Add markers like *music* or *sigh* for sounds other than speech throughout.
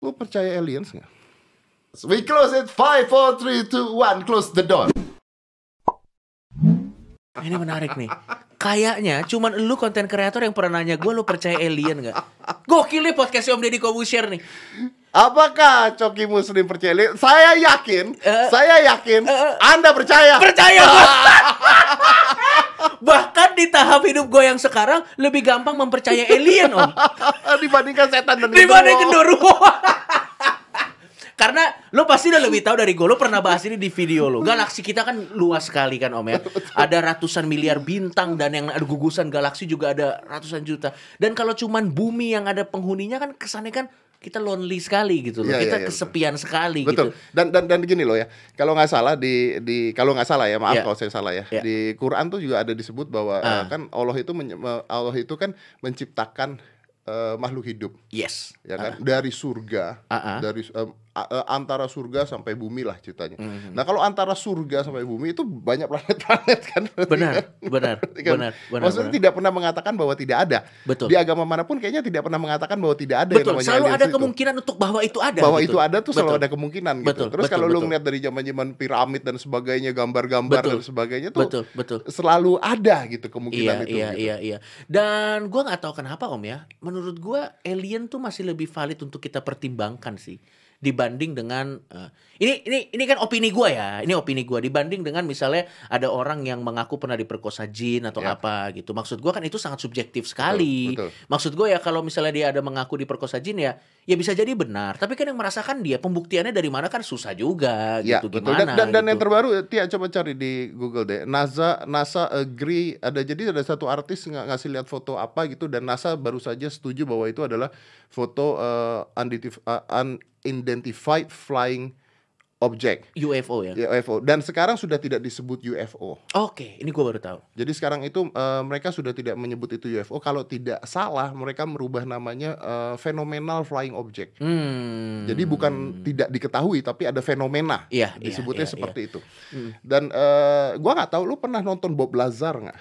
Lu percaya aliens nggak? We close it. Five, four, three, two, one. Close the door. Ini menarik nih. Kayaknya cuman lu konten kreator yang pernah nanya gue lu percaya alien nggak? Gokil nih podcast Om Deddy Kobusier nih. Apakah Coki Muslim percaya alien? Saya yakin, Eh, saya yakin Anda percaya. Percaya gue. *laughs* Bahkan di tahap hidup gue yang sekarang lebih gampang mempercaya alien om *laughs* Dibandingkan setan dan dibanding genderuwo. *laughs* Karena lo pasti udah lebih tahu dari gue. Lo pernah bahas ini di video lo. Galaksi kita kan luas sekali kan om ya. Ada ratusan miliar bintang dan yang ada gugusan galaksi juga ada ratusan juta. Dan kalau cuman bumi yang ada penghuninya kan kesannya kan kita lonely sekali gitu loh. Iya, kita iya, iya, kesepian sekali Betul. gitu. Dan dan dan gini loh ya. Kalau nggak salah di di kalau nggak salah ya, maaf Iya. kalau saya salah ya. Iya. Di Quran tuh juga ada disebut bahwa Ah. eh, kan Allah itu Allah itu kan menciptakan eh, makhluk hidup Yes. ya kan dari surga Ah, ah. dari eh, antara surga sampai bumi lah ceritanya. Mhm. Nah kalau antara surga sampai bumi itu banyak planet-planet kan. Benar, benar, *laughs* Berarti kan, benar, benar. Maksudnya benar. tidak pernah mengatakan bahwa tidak ada. Betul. Di agama mana pun kayaknya tidak pernah mengatakan bahwa tidak ada yang Betul, namanya selalu ada itu. kemungkinan untuk bahwa itu ada. bahwa gitu. itu ada tuh selalu Betul. ada kemungkinan gitu. Betul, Terus betul, kalau lu betul. ngeliat dari zaman-zaman piramid dan sebagainya, gambar-gambar Betul. dan sebagainya tuh Betul, betul. selalu ada gitu kemungkinan Iya, itu. iya, gitu. iya, iya. Dan gua nggak tahu kenapa Om ya. Menurut gua alien tuh masih lebih valid untuk kita pertimbangkan sih dibanding dengan eh, ini ini ini kan opini gua ya. Ini opini gua dibanding dengan misalnya ada orang yang mengaku pernah diperkosa jin atau Ya. apa gitu. Maksud gua kan itu sangat subjektif sekali. betul. Maksud gua ya kalau misalnya dia ada mengaku diperkosa jin ya ya bisa jadi benar. Tapi kan yang merasakan dia pembuktiannya dari mana kan susah juga Ya, gitu. betul. Gimana Dan, dan, dan gitu. yang terbaru, Tia coba cari di Google deh. NASA NASA agree ada jadi ada satu artis ng- ngasih lihat foto apa gitu dan NASA baru saja setuju bahwa itu adalah foto uh, unidentified, unidentified flying object UFO ya. UFO dan sekarang sudah tidak disebut UFO. Oke, ini gua baru tahu. Jadi sekarang itu eh, mereka sudah tidak menyebut itu UFO. Kalau tidak salah, mereka merubah namanya eh, phenomenal flying object. Hmm. Jadi bukan tidak diketahui, tapi ada fenomena. Iya, iya, disebutnya iya, seperti itu. Hmm. Dan eh, gua nggak tahu, lu pernah nonton Bob Lazar nggak?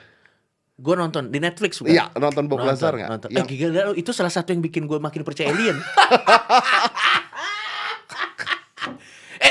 Gue nonton di Netflix bukan? Iya, nonton Bob Nonton, Lazar nggak? Yang- Eh gila, itu salah satu yang bikin gue makin percaya alien. *laughs*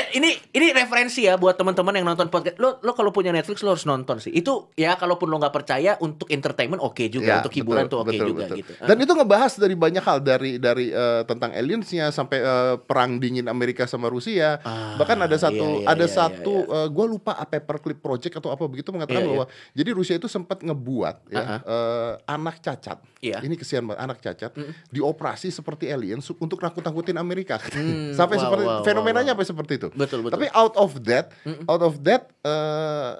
eh ini ini referensi ya buat teman-teman yang nonton podcast. Lo lo kalau punya Netflix lo harus nonton sih. Itu ya kalaupun lo nggak percaya untuk entertainment oke juga, Ya, untuk hiburan betul, tuh oke betul, juga betul. gitu. Dan itu ngebahas dari banyak hal dari dari eh, tentang aliensnya sampai eh, perang dingin Amerika sama Rusia. Ah, Bahkan ada satu iya, iya, ada iya, satu iya, eh, gua lupa apa Paperclip Project atau apa begitu mengatakan Iya, iya. bahwa jadi Rusia itu sempat ngebuat ya, Ah, eh, anak cacat. Iya. Ini kesian banget anak cacat Mm. dioperasi seperti alien untuk nakut-nakutin Amerika. Hmm, *laughs* sampai wow, seperti wow, fenomenanya wow, wow. sampai seperti itu. Betul betul. Tapi out of that, Mm-mm. out of that eh,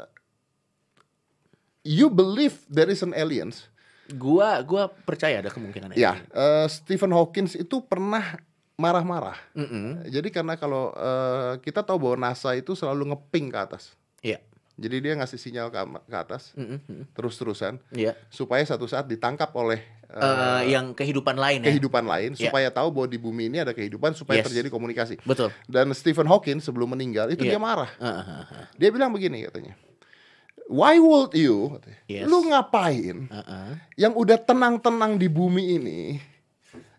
you believe there is an aliens. gua gua percaya ada kemungkinan Ya, eh, Stephen Hawking itu pernah marah-marah. Mm-mm. Jadi karena kalau eh, kita tahu bahwa NASA itu selalu ngeping ke atas. Iya. Jadi dia ngasih sinyal ke, ke atas mm-mm. terus-terusan Iya. supaya satu saat ditangkap oleh Eh, yang kehidupan lain ya. kehidupan lain Ya. supaya tahu bahwa di bumi ini ada kehidupan supaya Yes. terjadi komunikasi. Betul. Dan Stephen Hawking sebelum meninggal itu dia Iya. marah. Ah, ah, ah, ah. Dia bilang begini katanya. Why would you? Yes. Lu ngapain? Ah, ah. Yang udah tenang-tenang di bumi ini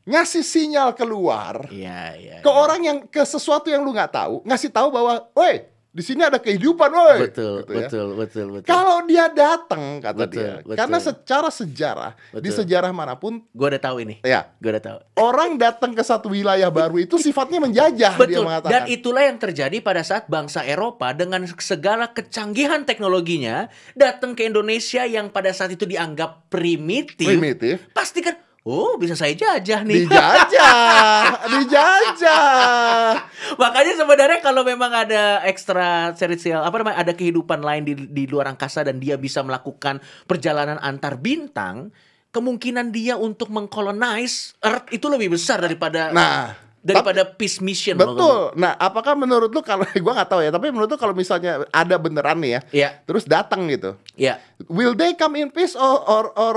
ngasih sinyal keluar Iya iya. ke iya. orang yang ke sesuatu yang lu nggak tahu, ngasih tahu bahwa, woi, di sini ada kehidupan, woi. betul Gitu ya. betul betul betul. Kalau dia datang kata Betul, dia, betul. karena secara sejarah di Betul. sejarah mana pun, Gue udah tahu ini. ya Gue udah tahu. orang datang ke satu wilayah baru itu sifatnya menjajah dia Betul. mengatakan. Dan itulah yang terjadi pada saat bangsa Eropa dengan segala kecanggihan teknologinya datang ke Indonesia yang pada saat itu dianggap primitif. primitif, Pasti kan, oh bisa saya jajah nih. dijajah, *laughs* dijajah. Makanya sebenarnya kalau memang ada ekstra serial apa namanya ada kehidupan lain di di luar angkasa dan dia bisa melakukan perjalanan antar bintang, kemungkinan dia untuk mengkolonize Earth itu lebih besar daripada Nah, daripada peace mission. betul. Nah, apakah menurut lu kalau *laughs* gua nggak tahu ya, tapi menurut lu kalau misalnya ada beneran nih ya, Ya, terus datang gitu, ya. will they come in peace or or, or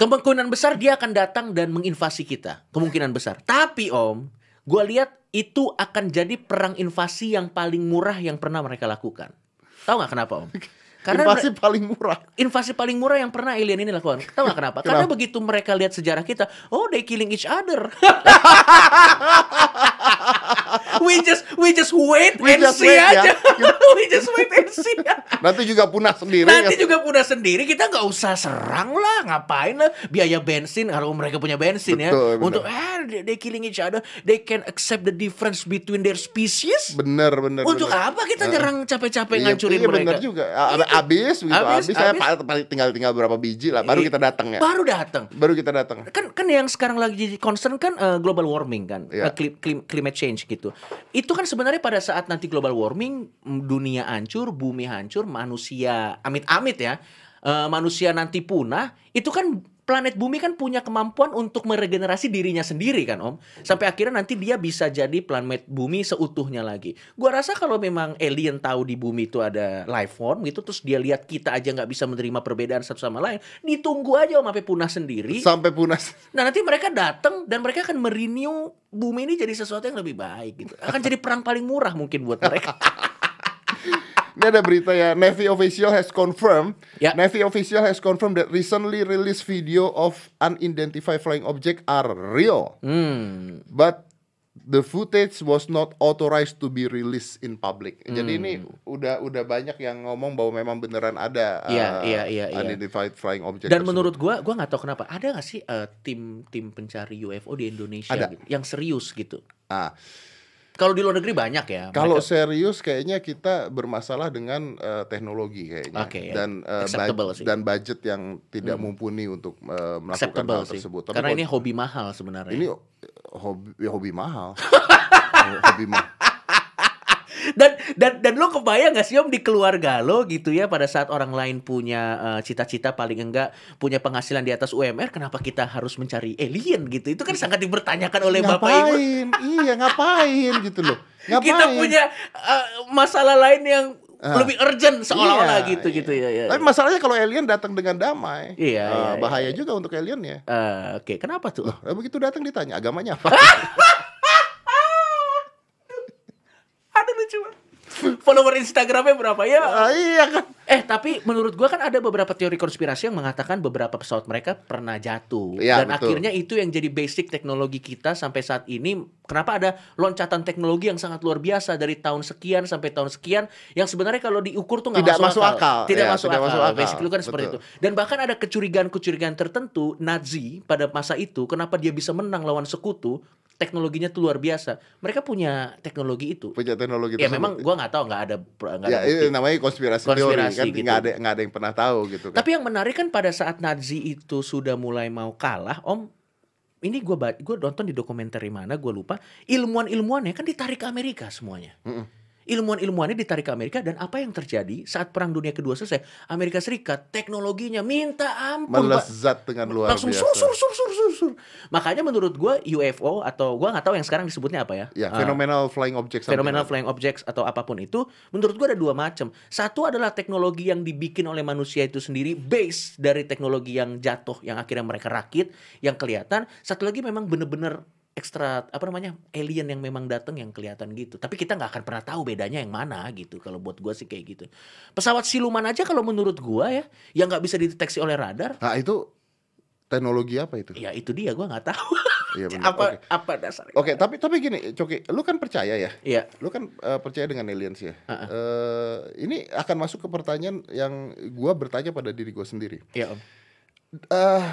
Kemungkinan besar dia akan datang dan menginvasi kita. Kemungkinan besar. Tapi Om, gua lihat itu akan jadi perang invasi yang paling murah yang pernah mereka lakukan. Tahu nggak kenapa Om? *laughs* Karena invasi paling murah. invasi paling murah yang pernah alien ini lakukan. Tahu nggak kenapa? *laughs* Karena begitu mereka lihat sejarah kita, oh they killing each other. *laughs* we just we just wait We and just see wait, ya. aja. *laughs* we just wait and see. Nanti juga punah sendiri. Nanti kan? juga punya sendiri, kita nggak usah serang lah, ngapain lah biaya bensin kalau mereka punya bensin ya. Betul, benar. Untuk ah they, they killing each other, they can accept the difference between their species. Bener bener. Untuk bener. apa kita nyerang capek-capek Iya, ngancurin iya, mereka? bener juga. A- Ada abis, begitu Habis, abis, saya paling tinggal tinggal berapa biji lah, baru Iya. kita datang ya. Baru datang. Baru kita datang. kan kan yang sekarang lagi concern kan eh, global warming kan Iya. Eh, cli- clim- climate change gitu itu kan sebenarnya pada saat nanti global warming dunia hancur bumi hancur manusia amit-amit ya eh, manusia nanti punah itu kan planet bumi kan punya kemampuan untuk meregenerasi dirinya sendiri kan om sampai akhirnya nanti dia bisa jadi planet bumi seutuhnya lagi gua rasa kalau memang alien tahu di bumi itu ada life form gitu terus dia lihat kita aja nggak bisa menerima perbedaan satu sama lain ditunggu aja om sampai punah sendiri Sampai punah. Nah nanti mereka datang dan mereka akan merenew bumi ini jadi sesuatu yang lebih baik gitu. Akan jadi perang paling murah mungkin buat mereka. *laughs* Ini ada berita ya, Navy official has confirmed. Ya. Navy official has confirmed that recently released video of unidentified flying object are real, Hmm. but the footage was not authorized to be released in public. Jadi ini udah udah banyak yang ngomong bahwa memang beneran ada Hmm. Iya, uh, iya, iya, iya. unidentified flying object. Dan tersebut. menurut gua, gua nggak tahu kenapa ada nggak sih eh, tim tim pencari UFO di Indonesia Ada. gitu, yang serius gitu. Ah, Kalau di luar negeri banyak ya. Kalau mereka- serius kayaknya kita bermasalah dengan eh, teknologi kayaknya Oke, ya. dan eh, Acceptable bud- sih. dan budget yang tidak mumpuni untuk eh, melakukan acceptable hal sih. tersebut. Tapi Karena kalau- ini hobi mahal sebenarnya. ini hobi ya hobi mahal. *laughs* hobi mahal. Dan dan dan lo kebayang gak sih om di keluarga lo gitu ya pada saat orang lain punya eh, cita-cita paling enggak punya penghasilan di atas UMR kenapa kita harus mencari alien gitu itu kan sangat dipertanyakan oleh bapak ibu ngapain? iya, ngapain gitu loh. *laughs* Ngapain? kita punya eh, masalah lain yang Ah. lebih urgent seolah-olah Iya, gitu gitu ya, ya. Tapi masalahnya kalau alien datang dengan damai. Iya, eh, iya, bahaya iya. juga untuk alien ya. Eh, oke kenapa tuh Eh, begitu datang ditanya agamanya apa? *laughs* ada lucu banget. follower Instagramnya berapa ya Ah, iya kan. Eh tapi menurut gua kan ada beberapa teori konspirasi yang mengatakan beberapa pesawat mereka pernah jatuh Iya, dan betul. akhirnya itu yang jadi basic teknologi kita sampai saat ini. Kenapa ada loncatan teknologi yang sangat luar biasa dari tahun sekian sampai tahun sekian yang sebenarnya kalau diukur tuh nggak Tidak masuk akal. Tidak Ya, masuk tidak akal. masuk akal. Basically kan seperti itu. Dan bahkan ada kecurigaan-kecurigaan tertentu Nazi pada masa itu kenapa dia bisa menang lawan sekutu teknologinya tuh luar biasa. Mereka punya teknologi itu. Punya teknologi Ya tersebut. memang gua nggak tahu nggak ada nggak ada ya bukti. itu namanya konspirasi, teori Konspirasi kan gitu. nggak ada nggak ada yang pernah tahu gitu kan. Tapi yang menarik kan pada saat Nazi itu sudah mulai mau kalah, Om, ini gue gue nonton di dokumenter mana, gue lupa. Ilmuwan-ilmuwannya kan ditarik ke Amerika semuanya. Mm-mm. Ilmuwan-ilmuwannya ditarik ke Amerika dan apa yang terjadi saat Perang Dunia Kedua selesai? Amerika Serikat teknologinya minta ampun, Pak. melezat dengan luar langsung biasa. sur sur sur sur sur sur. Makanya menurut gue UFO atau gue nggak tahu yang sekarang disebutnya apa ya? Ya, phenomenal flying object. something Phenomenal flying objects atau apa pun itu, menurut gua ada dua macam. Satu adalah teknologi yang dibikin oleh manusia itu sendiri, base dari teknologi yang jatuh, yang akhirnya mereka rakit, yang kelihatan. Satu lagi memang bener-bener ekstra apa namanya alien yang memang datang yang kelihatan gitu. Tapi kita nggak akan pernah tahu bedanya yang mana gitu. Kalau buat gua sih kayak gitu. Pesawat siluman aja kalau menurut gua ya, yang nggak bisa dideteksi oleh radar, Nah, itu teknologi apa itu? ya itu dia gua nggak tahu. Iya *laughs* benar. apa Oke. apa dasarnya? Oke, tapi tapi gini, Coki, lu kan percaya ya? Iya. Lu kan eh, percaya dengan aliens ya? Ha-ha. Eh, ini akan masuk ke pertanyaan yang gua bertanya pada diri gua sendiri. Iya om. Eh,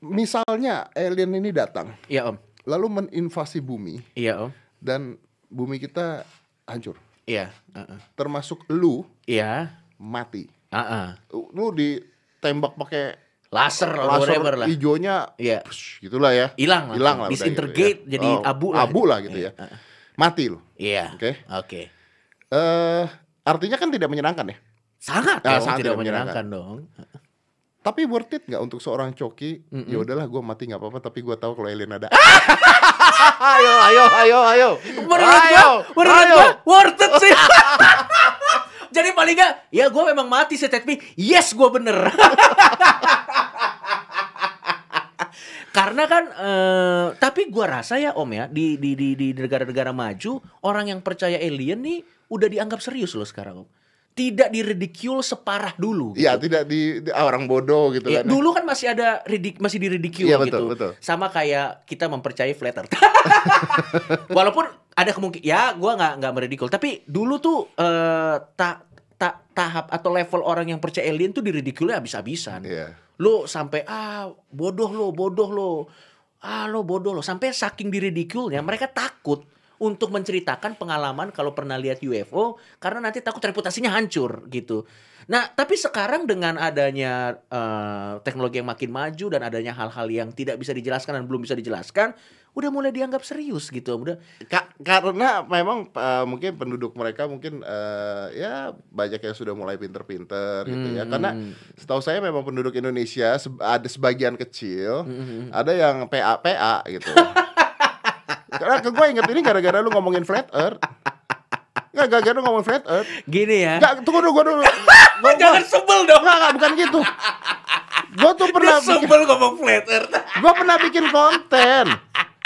misalnya alien ini datang, Iya om. Lalu meninvasi bumi Iya om. dan bumi kita hancur, Iya. Heeh. termasuk lu Iya. mati. Heeh. Lu ditembak pakai laser, laser lah. hijaunya, Iya. psh, gitulah ya. Hilang langsung. Hilang lah. Disintegrate gitu ya. jadi Oh, abu lah. Abu lah gitu Iya. ya. Mati lu. Iya. Oke. Oke. Eh, artinya kan tidak menyenangkan ya. Sangat Ah, dong, sangat tidak tidak menyenangkan dong. Tapi worth it nggak untuk seorang coki? Mm-mm. Ya udahlah, gue mati nggak apa-apa. Tapi gue tahu kalau alien ada. *laughs* ayo, ayo, ayo, ayo. Menurut gua, menurut gua worth it sih. *laughs* Jadi paling gak, ya gue memang mati sih tapi yes gue bener. *laughs* Karena kan, eh, tapi gua rasa ya om ya di di di di negara-negara maju orang yang percaya alien nih udah dianggap serius loh sekarang om. Tidak diridicule separah dulu. Iya, gitu. tidak di, di- ah, orang bodoh gitu Ya, kan. dulu kan masih ada ridik masih diridicule Iya, betul, gitu. betul. Sama kayak kita mempercayai flat earth. *laughs* Walaupun ada kemungkinan ya gua nggak nggak meridicule, tapi dulu tuh eh, ta, ta- tahap atau level orang yang percaya alien tuh diridicule habis-habisan. Iya. Lo sampai ah bodoh lo, bodoh lo. Ah lo bodoh lo sampai saking diridiculnya mereka takut untuk menceritakan pengalaman kalau pernah lihat UFO karena nanti takut reputasinya hancur gitu. Nah, tapi sekarang dengan adanya eh, teknologi yang makin maju dan adanya hal-hal yang tidak bisa dijelaskan dan belum bisa dijelaskan, udah mulai dianggap serius gitu. Udah Ka- karena memang eh, mungkin penduduk mereka mungkin eh, ya banyak yang sudah mulai pinter-pinter gitu ya. Karena Hmm. setahu saya memang penduduk Indonesia se- ada sebagian kecil Hmm. ada yang PA PA gitu. *laughs* Karena ke gue inget ini gara-gara lu ngomongin flat earth. Nggak, gara-gara lu ngomongin flat earth. gini ya. Nggak, tunggu dulu, gue dulu. *laughs* Gua, Jangan sebel dong. Nggak, nggak, bukan gitu. Gue tuh Dia pernah bikin, sebel ngomong flat earth. gue pernah bikin konten.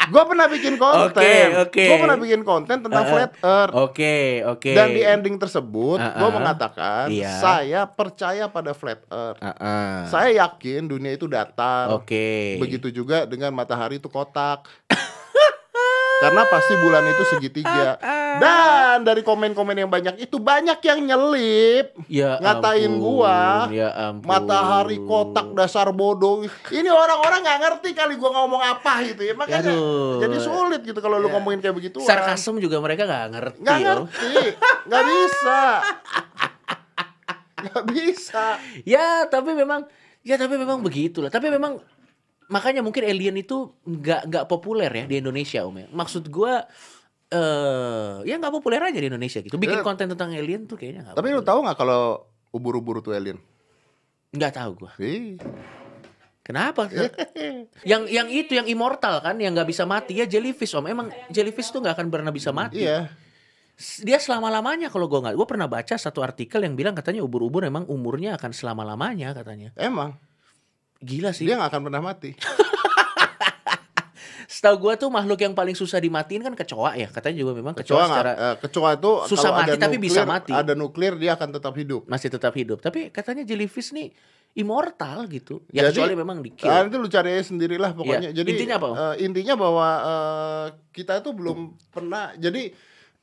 Gue pernah bikin konten. Oke, oke. Gue pernah bikin konten tentang Uh-uh. flat earth. Oke, oke. Dan di ending tersebut, gue Uh-uh. mengatakan Iya. saya percaya pada flat earth. Ah-ah. Saya yakin dunia itu datar. Oke. Begitu juga dengan matahari itu kotak. Karena pasti bulan itu segitiga. Dan dari komen-komen yang banyak itu banyak yang nyelip. Ya ngatain ampun, gua. Ya ampun. Matahari kotak dasar bodoh. Ini orang-orang nggak ngerti kali gua ngomong apa gitu ya. Makanya Aduh. jadi sulit gitu kalau lu Ya. ngomongin kayak begitu. Sarkasm juga mereka nggak ngerti. Nggak ngerti. Nggak bisa. Nggak bisa. Ya, tapi memang ya tapi memang begitulah. Tapi memang makanya mungkin alien itu nggak nggak populer ya di Indonesia, Om ya. Maksud gua eh ya nggak populer aja di Indonesia gitu. Bikin Ya. konten tentang alien tuh kayaknya nggak. Tapi lu tahu nggak kalau ubur-ubur itu alien? nggak tahu gua. Ih. Kenapa? *laughs* yang yang itu yang immortal kan yang nggak bisa mati ya jellyfish om emang jellyfish tuh nggak akan pernah bisa mati Iya. Dia selama lamanya kalau gue nggak gue pernah baca satu artikel yang bilang katanya ubur-ubur emang umurnya akan selama lamanya katanya Emang gila sih dia nggak akan pernah mati. *laughs* setahu gue tuh makhluk yang paling susah dimatiin kan kecoa ya katanya juga memang kecoa, Kecoa secara eh, kecoa itu Susah mati, ada tapi bisa nuklir- mati. Ada nuklir dia akan tetap hidup. masih tetap hidup tapi katanya jellyfish nih immortal gitu ya Jadi, kecuali memang di Ah, nanti lu cari sendirilah pokoknya. Iya. Jadi Intinya apa, eh, intinya bahwa eh, kita itu belum pernah. Jadi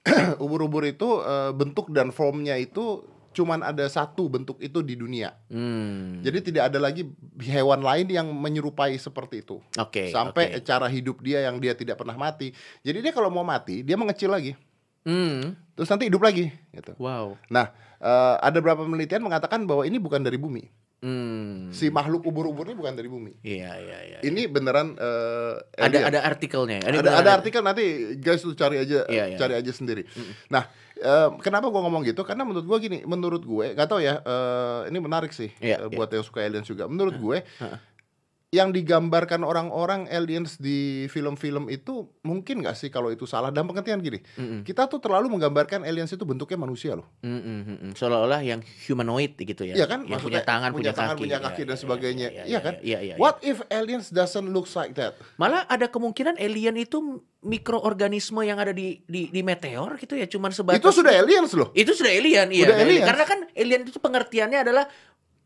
*clears throat* ubur-ubur itu eh, bentuk dan formnya itu cuman ada satu bentuk itu di dunia. hmm. Jadi tidak ada lagi hewan lain yang menyerupai seperti itu. oke Sampai oke. cara hidup dia yang dia tidak pernah mati. Jadi dia kalau mau mati dia mengecil lagi. Hmm. Terus nanti hidup lagi gitu. wow Nah, eh, ada beberapa penelitian mengatakan bahwa ini bukan dari bumi. Hmm. Si makhluk ubur-ubur ini bukan dari bumi. iya iya iya Ini beneran eh, ada alien. ada artikelnya Ini ada, ada artikel nanti guys lu cari aja Iya, iya. cari aja sendiri. Nah, eh, kenapa gua ngomong gitu? Karena menurut gua gini, menurut gue nggak tahu ya, eh, ini menarik sih Iya, eh, iya. buat yang suka aliens juga. Menurut gue. Yang digambarkan orang-orang aliens di film-film itu mungkin nggak sih kalau itu salah? Dan pengertian gini, Mm-mm. kita tuh terlalu menggambarkan aliens itu bentuknya manusia loh. Mm, mm, mm, mm. Seolah-olah yang humanoid gitu ya. Iya kan? Yang Maksudnya punya tangan, punya, tangan, kaki. punya kaki iya, dan iya, sebagainya. Iya, Iya kan? Iya, iya, iya. What if aliens doesn't look like that? Malah ada kemungkinan alien itu mikroorganisme yang ada di di, di meteor gitu ya, cuman sebatas Itu sudah aliens loh. Itu sudah alien, iya. Aliens. Karena kan alien itu pengertiannya adalah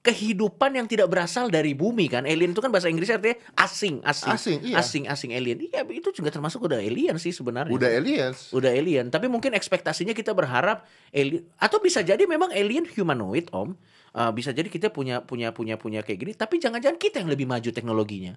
kehidupan yang tidak berasal dari bumi kan. Alien itu kan bahasa Inggrisnya artinya asing, asing. Asing, iya. Asing, asing alien. Iya, itu juga termasuk udah alien sih sebenarnya. Udah aliens. udah alien tapi mungkin ekspektasinya kita berharap alien atau bisa jadi memang alien humanoid om Uh, bisa jadi kita punya punya punya punya kayak gini tapi jangan-jangan kita yang lebih maju teknologinya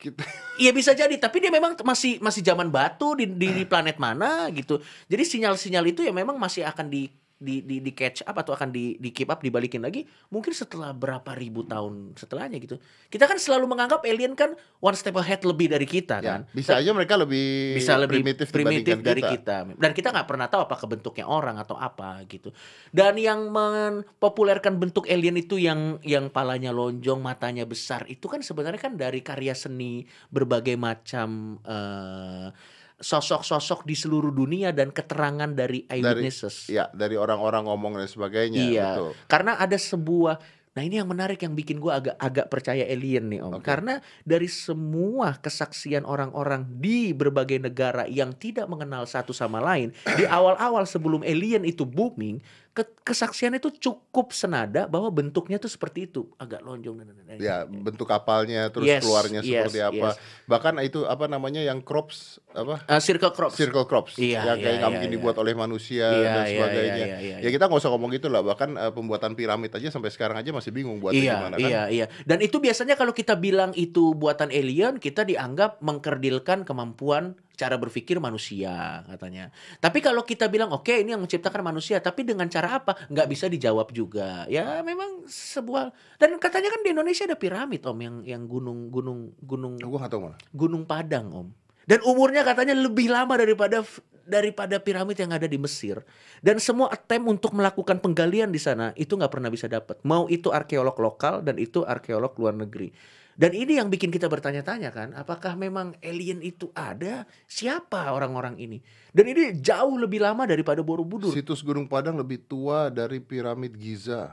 Kita *laughs* Iya bisa jadi tapi dia memang masih masih zaman batu di, di, di planet mana gitu jadi sinyal-sinyal itu ya memang masih akan di di, di, di catch up atau akan di, di keep up dibalikin lagi mungkin setelah berapa ribu tahun setelahnya gitu kita kan selalu menganggap alien kan one step ahead lebih dari kita ya, kan bisa aja mereka lebih bisa lebih primitif, primitif, dari kita. kita. dan kita nggak pernah tahu apakah bentuknya orang atau apa gitu dan yang mempopulerkan bentuk alien itu yang yang palanya lonjong matanya besar itu kan sebenarnya kan dari karya seni berbagai macam eh, sosok-sosok di seluruh dunia dan keterangan dari eyewitnesses Ya, dari orang-orang ngomong dan sebagainya. Iya, betul. karena ada sebuah Nah ini yang menarik yang bikin gua agak agak percaya alien nih om, Oke. karena dari semua kesaksian orang-orang di berbagai negara yang tidak mengenal satu sama lain di awal-awal sebelum alien itu booming, kesaksian itu cukup senada bahwa bentuknya tuh seperti itu, agak lonjong dan dan- Ya, bentuk kapalnya terus Yes, keluarnya yes, seperti apa. yes. Bahkan itu apa namanya yang crops apa? Eh, circle crops. Circle crops Iya, yang kayak iya, nggak iya, mungkin iya. dibuat oleh manusia Iya, dan iya, sebagainya. iya, iya, Ya iya. kita nggak usah ngomong gitu lah. Bahkan eh, pembuatan piramid aja sampai sekarang aja masih bingung buatnya Iya, gimana kan. iya, iya. Dan itu biasanya kalau kita bilang itu buatan alien, kita dianggap mengkerdilkan kemampuan cara berpikir manusia katanya. Tapi kalau kita bilang oke ini yang menciptakan manusia, tapi dengan cara apa? Nggak bisa dijawab juga. Ya memang sebuah dan katanya kan di Indonesia ada piramid om yang yang gunung gunung gunung Gue nggak tahu malah. Gunung Padang om. Dan umurnya katanya lebih lama daripada daripada piramid yang ada di Mesir. Dan semua attempt untuk melakukan penggalian di sana itu nggak pernah bisa dapat. Mau itu arkeolog lokal dan itu arkeolog luar negeri. Dan ini yang bikin kita bertanya-tanya kan, apakah memang alien itu ada? Siapa orang-orang ini? Dan ini jauh lebih lama daripada Borobudur. Situs Gunung Padang lebih tua dari piramid Giza.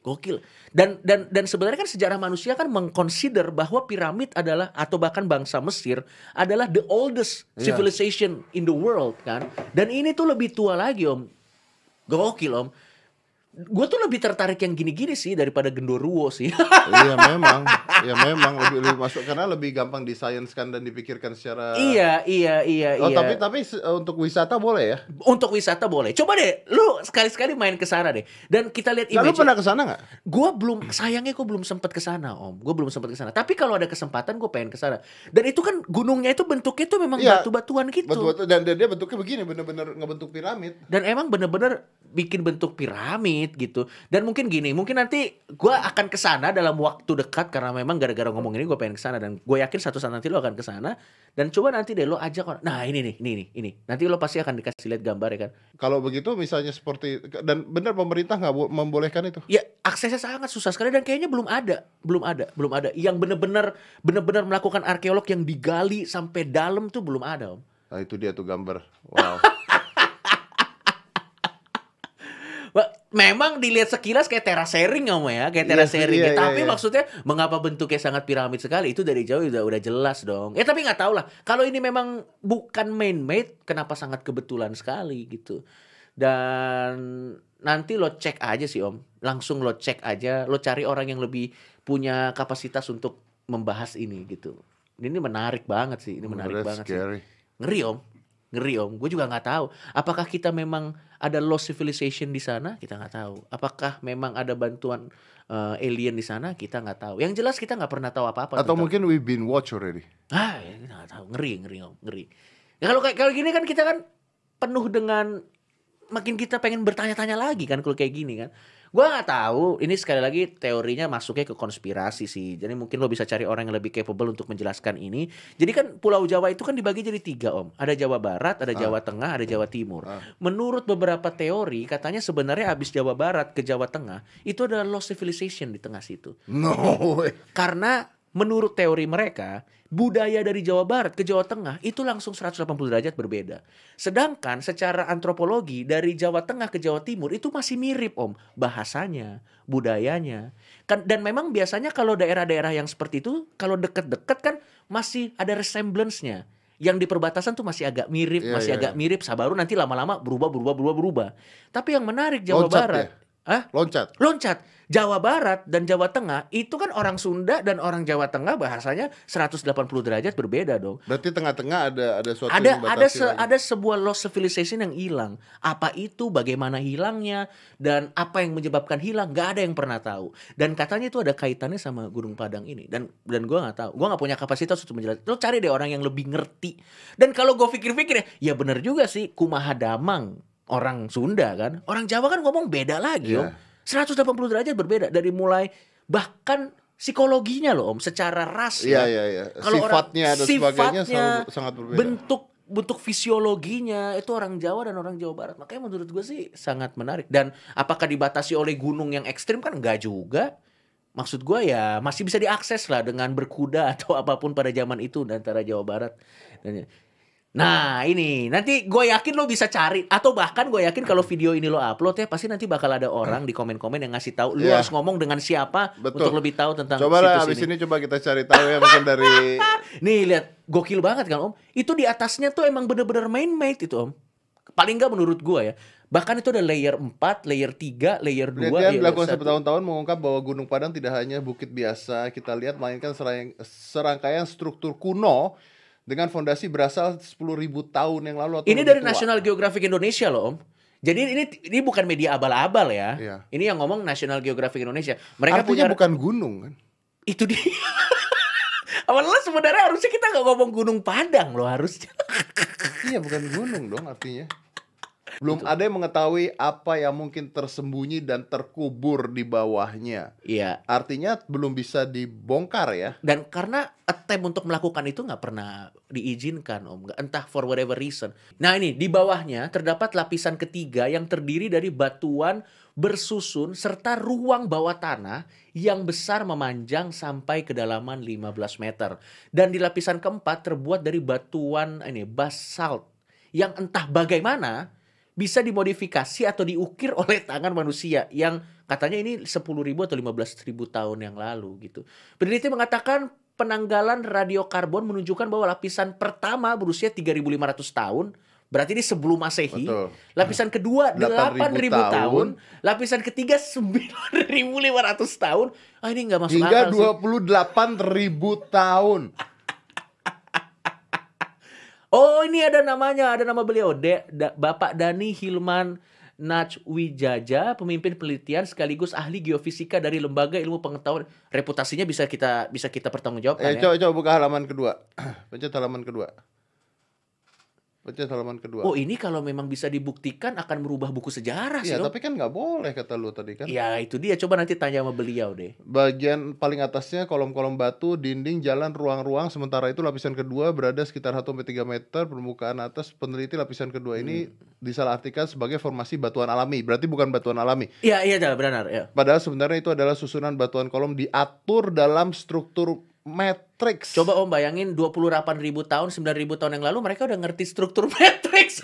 Gokil. Dan dan dan sebenarnya kan sejarah manusia kan mengconsider bahwa piramid adalah atau bahkan bangsa Mesir adalah the oldest Iya. civilization in the world kan. Dan ini tuh lebih tua lagi om. Gokil om. Gue tuh lebih tertarik yang gini-gini sih daripada Gendoruwo sih. *laughs* iya memang, ya memang lebih lebih masuk karena lebih gampang disainskan dan dipikirkan secara. iya iya iya Oh iya. tapi tapi se- untuk wisata boleh ya? Untuk wisata boleh. Coba deh, lu sekali-sekali main ke sana deh. Dan kita lihat Nah, lu pernah ke sana nggak? Gue belum sayangnya gue belum sempat ke sana om. Gue belum sempat ke sana. Tapi kalau ada kesempatan gue pengen ke sana. Dan itu kan gunungnya itu bentuknya itu memang Iya. batu-batuan gitu. Betul, dan, dan dia bentuknya begini, bener-bener ngebentuk piramid. Dan emang bener-bener bikin bentuk piramid gitu. Dan mungkin gini, mungkin nanti gue akan ke sana dalam waktu dekat karena memang gara-gara ngomong ini gue pengen ke sana dan gue yakin satu saat nanti lo akan ke sana. Dan coba nanti deh lo ajak orang. Nah ini nih, ini nih, ini. Nanti lo pasti akan dikasih lihat gambar ya kan. Kalau begitu misalnya seperti dan benar pemerintah nggak bo- membolehkan itu. Ya aksesnya sangat susah sekali dan kayaknya belum ada, belum ada, belum ada. Yang bener-bener bener-bener melakukan arkeolog yang digali sampai dalam tuh belum ada om. Nah itu dia tuh gambar. Wow. *laughs* Memang dilihat sekilas kayak terasering om ya, kayak Iya, terasering. iya, ya. iya, tapi iya. maksudnya mengapa bentuknya sangat piramid sekali itu dari jauh udah udah jelas dong. Ya tapi nggak tahu lah. Kalau ini memang bukan man made, kenapa sangat kebetulan sekali gitu. Dan nanti lo cek aja sih om, langsung lo cek aja, lo cari orang yang lebih punya kapasitas untuk membahas ini gitu. Ini menarik banget sih, ini menarik That's banget sih. scary. Ngeri om, ngeri om. Gue juga nggak tahu. Apakah kita memang ada lost civilization di sana? Kita nggak tahu. Apakah memang ada bantuan eh, alien di sana? Kita nggak tahu. Yang jelas kita nggak pernah tahu apa-apa. Atau tentang- mungkin we've been watch already. Ah, ya, kita nggak tahu. Ngeri, ngeri om, ngeri. Ya, kalau kayak kalau gini kan kita kan penuh dengan makin kita pengen bertanya-tanya lagi kan kalau kayak gini kan. Gua nggak tahu. Ini sekali lagi teorinya masuknya ke konspirasi sih. Jadi mungkin lo bisa cari orang yang lebih capable untuk menjelaskan ini. Jadi kan Pulau Jawa itu kan dibagi jadi tiga om. Ada Jawa Barat, ada Jawa Tengah, ada Jawa Timur. Ah. Menurut beberapa teori katanya sebenarnya habis Jawa Barat ke Jawa Tengah itu ada lost civilization di tengah situ. No way. Karena menurut teori mereka, budaya dari Jawa Barat ke Jawa Tengah itu langsung 180 derajat berbeda. Sedangkan secara antropologi dari Jawa Tengah ke Jawa Timur itu masih mirip Om, bahasanya, budayanya. Kan dan memang biasanya kalau daerah-daerah yang seperti itu kalau deket-deket kan masih ada resemblance-nya. Yang di perbatasan tuh masih agak mirip, Iya, masih iya, agak mirip, sabaru nanti lama-lama berubah berubah berubah berubah. Tapi yang menarik Jawa Loncat Barat, ah Loncat. loncat. Jawa Barat dan Jawa Tengah itu kan orang Sunda dan orang Jawa Tengah bahasanya 180 derajat berbeda dong. Berarti tengah-tengah ada ada suatu Ada yang ada se- lagi. ada sebuah lost civilization yang hilang. Apa itu, bagaimana hilangnya dan apa yang menyebabkan hilang? Gak ada yang pernah tahu. Dan katanya itu ada kaitannya sama Gunung Padang ini. Dan dan gua nggak tahu. Gua nggak punya kapasitas untuk menjelaskan. Lo cari deh orang yang lebih ngerti. Dan kalau gue pikir-pikir ya, ya bener juga sih. Kumaha Damang orang Sunda kan, orang Jawa kan ngomong beda lagi Iya. om. 180 derajat berbeda dari mulai bahkan psikologinya loh om, secara ras Iya ya iya iya. Kalau orang- Sifatnya dan sebagainya sifatnya, selalu sangat berbeda. bentuk bentuk fisiologinya itu orang Jawa dan orang Jawa Barat makanya menurut gue sih sangat menarik dan apakah dibatasi oleh gunung yang ekstrim kan enggak juga maksud gue ya masih bisa diakses lah dengan berkuda *laughs* atau apa pun pada zaman itu antara Jawa Barat dan Nah ini nanti gue yakin lo bisa cari atau bahkan gue yakin kalau video ini lo upload ya pasti nanti bakal ada orang di komen-komen yang ngasih tahu lo Iya. harus ngomong dengan siapa Betul. untuk lebih tahu tentang Coba lah abis ini coba kita cari tahu ya mungkin dari *laughs* Nih lihat gokil banget kan om. Itu di atasnya tuh emang bener-bener main made itu om. Paling nggak menurut gua ya. Bahkan itu ada layer 4, layer 3, layer 2, Penelitian dilakukan 1. bertahun-tahun mengungkap bahwa Gunung Padang tidak hanya bukit biasa kita lihat, melainkan serang- serangkaian struktur kuno dengan fondasi berasal 10.000 tahun yang lalu atau Ini dari tua. National Geographic Indonesia loh, Om. Jadi ini ini bukan media abal-abal ya. Iya. Ini yang ngomong National Geographic Indonesia. Mereka Artinya punya bukan gunung kan? itu dia. *laughs* Awalnya sebenarnya harusnya kita nggak ngomong Gunung Padang loh harusnya. Iya bukan gunung dong artinya. Belum ada yang mengetahui apa yang mungkin tersembunyi dan terkubur di bawahnya. Iya. Artinya belum bisa dibongkar ya. Dan karena attempt untuk melakukan itu nggak pernah diizinkan om, entah for whatever reason. Nah ini di bawahnya terdapat lapisan ketiga yang terdiri dari batuan bersusun serta ruang bawah tanah yang besar memanjang sampai kedalaman 15 meter. Dan di lapisan keempat terbuat dari batuan ini basalt yang entah bagaimana bisa dimodifikasi atau diukir oleh tangan manusia yang katanya ini 10.000 atau 15.000 tahun yang lalu gitu. Peneliti mengatakan penanggalan radiokarbon menunjukkan bahwa lapisan pertama berusia 3.500 tahun, berarti ini sebelum Masehi. Betul. Lapisan kedua 8.000 8.000 tahun, lapisan ketiga 9.500 tahun. Ah ini nggak masuk Hingga akal sih. 28.000 tahun. Oh ini ada namanya, ada nama beliau, De, Da- Bapak Dani Hilman Najwijaja, pemimpin penelitian sekaligus ahli geofisika dari Lembaga Ilmu Pengetahuan. Reputasinya bisa kita bisa kita pertanggungjawabkan Eh, ya. coba coba buka halaman kedua. *clears throat* Pencet halaman kedua. Pencet halaman kedua. Oh ini kalau memang bisa dibuktikan akan merubah buku sejarah sih Iya, tapi kan nggak boleh kata lu tadi kan. Ya itu dia, coba nanti tanya sama beliau deh. Bagian paling atasnya kolom-kolom batu, dinding, jalan, ruang-ruang. Sementara itu lapisan kedua berada sekitar 1 sampai 3 meter. Permukaan atas peneliti lapisan kedua ini Hmm. disalahartikan sebagai formasi batuan alami. Berarti bukan batuan alami. Iya iya benar ya. Padahal sebenarnya itu adalah susunan batuan kolom diatur dalam struktur matriks. Coba om bayangin 28 ribu tahun, 9 ribu tahun yang lalu mereka udah ngerti struktur *laughs* matrix.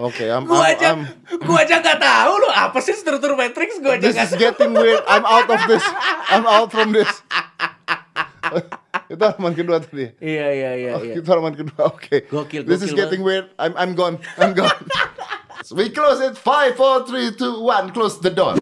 Oke, I'm, Gua I'm- aja, I'm- gua aja nggak tahu loh apa sih struktur matrix. Gua aja this nggak is getting weird. I'm out of this. I'm out from this. *laughs* itu halaman kedua tadi. Iya iya iya. Oh, iya. itu halaman kedua. Oke. Gokil, This is getting weird. I'm I'm gone. I'm gone. *laughs* So we close it. Five, four, three, two, one. Close the door.